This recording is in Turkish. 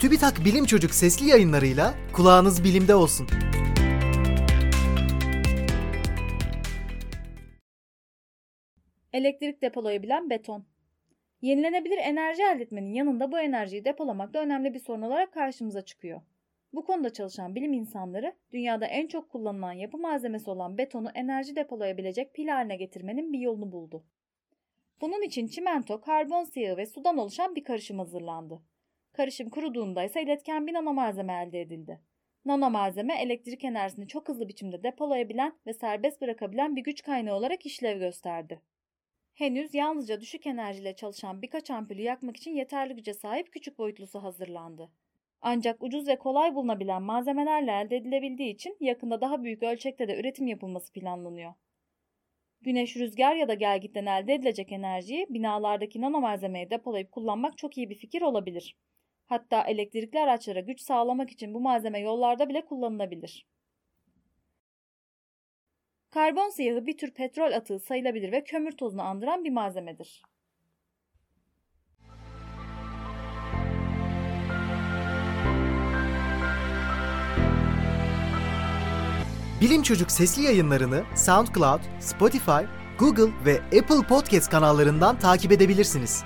TÜBİTAK Bilim Çocuk sesli yayınlarıyla kulağınız bilimde olsun. Elektrik depolayabilen beton. Yenilenebilir enerji elde etmenin yanında bu enerjiyi depolamak da önemli bir sorun olarak karşımıza çıkıyor. Bu konuda çalışan bilim insanları dünyada en çok kullanılan yapı malzemesi olan betonu enerji depolayabilecek pil haline getirmenin bir yolunu buldu. Bunun için çimento, karbon siyahı ve sudan oluşan bir karışım hazırlandı. Karışım kuruduğunda ise iletken bir nanomalzeme elde edildi. Nanomalzeme elektrik enerjisini çok hızlı biçimde depolayabilen ve serbest bırakabilen bir güç kaynağı olarak işlev gösterdi. Henüz yalnızca düşük enerjiyle çalışan birkaç ampulü yakmak için yeterli güce sahip küçük boyutlusu hazırlandı. Ancak ucuz ve kolay bulunabilen malzemelerle elde edilebildiği için yakında daha büyük ölçekte de üretim yapılması planlanıyor. Güneş, rüzgar ya da gelgitten elde edilecek enerjiyi binalardaki nanomalzemeye depolayıp kullanmak çok iyi bir fikir olabilir. Hatta elektrikli araçlara güç sağlamak için bu malzeme yollarda bile kullanılabilir. Karbon siyahı bir tür petrol atığı sayılabilir ve kömür tozunu andıran bir malzemedir. Bilim Çocuk sesli yayınlarını SoundCloud, Spotify, Google ve Apple Podcast kanallarından takip edebilirsiniz.